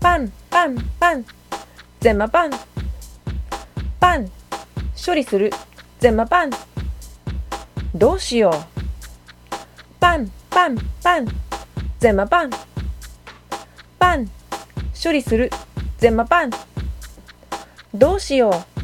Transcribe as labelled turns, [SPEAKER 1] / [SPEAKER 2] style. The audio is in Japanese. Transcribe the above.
[SPEAKER 1] パンパンパン。ゼマパン。パン。処理する。ゼンマパン。どうしよう。パンパンパン。ゼマパン。パン。処理する。ゼンマパン。どうしよう。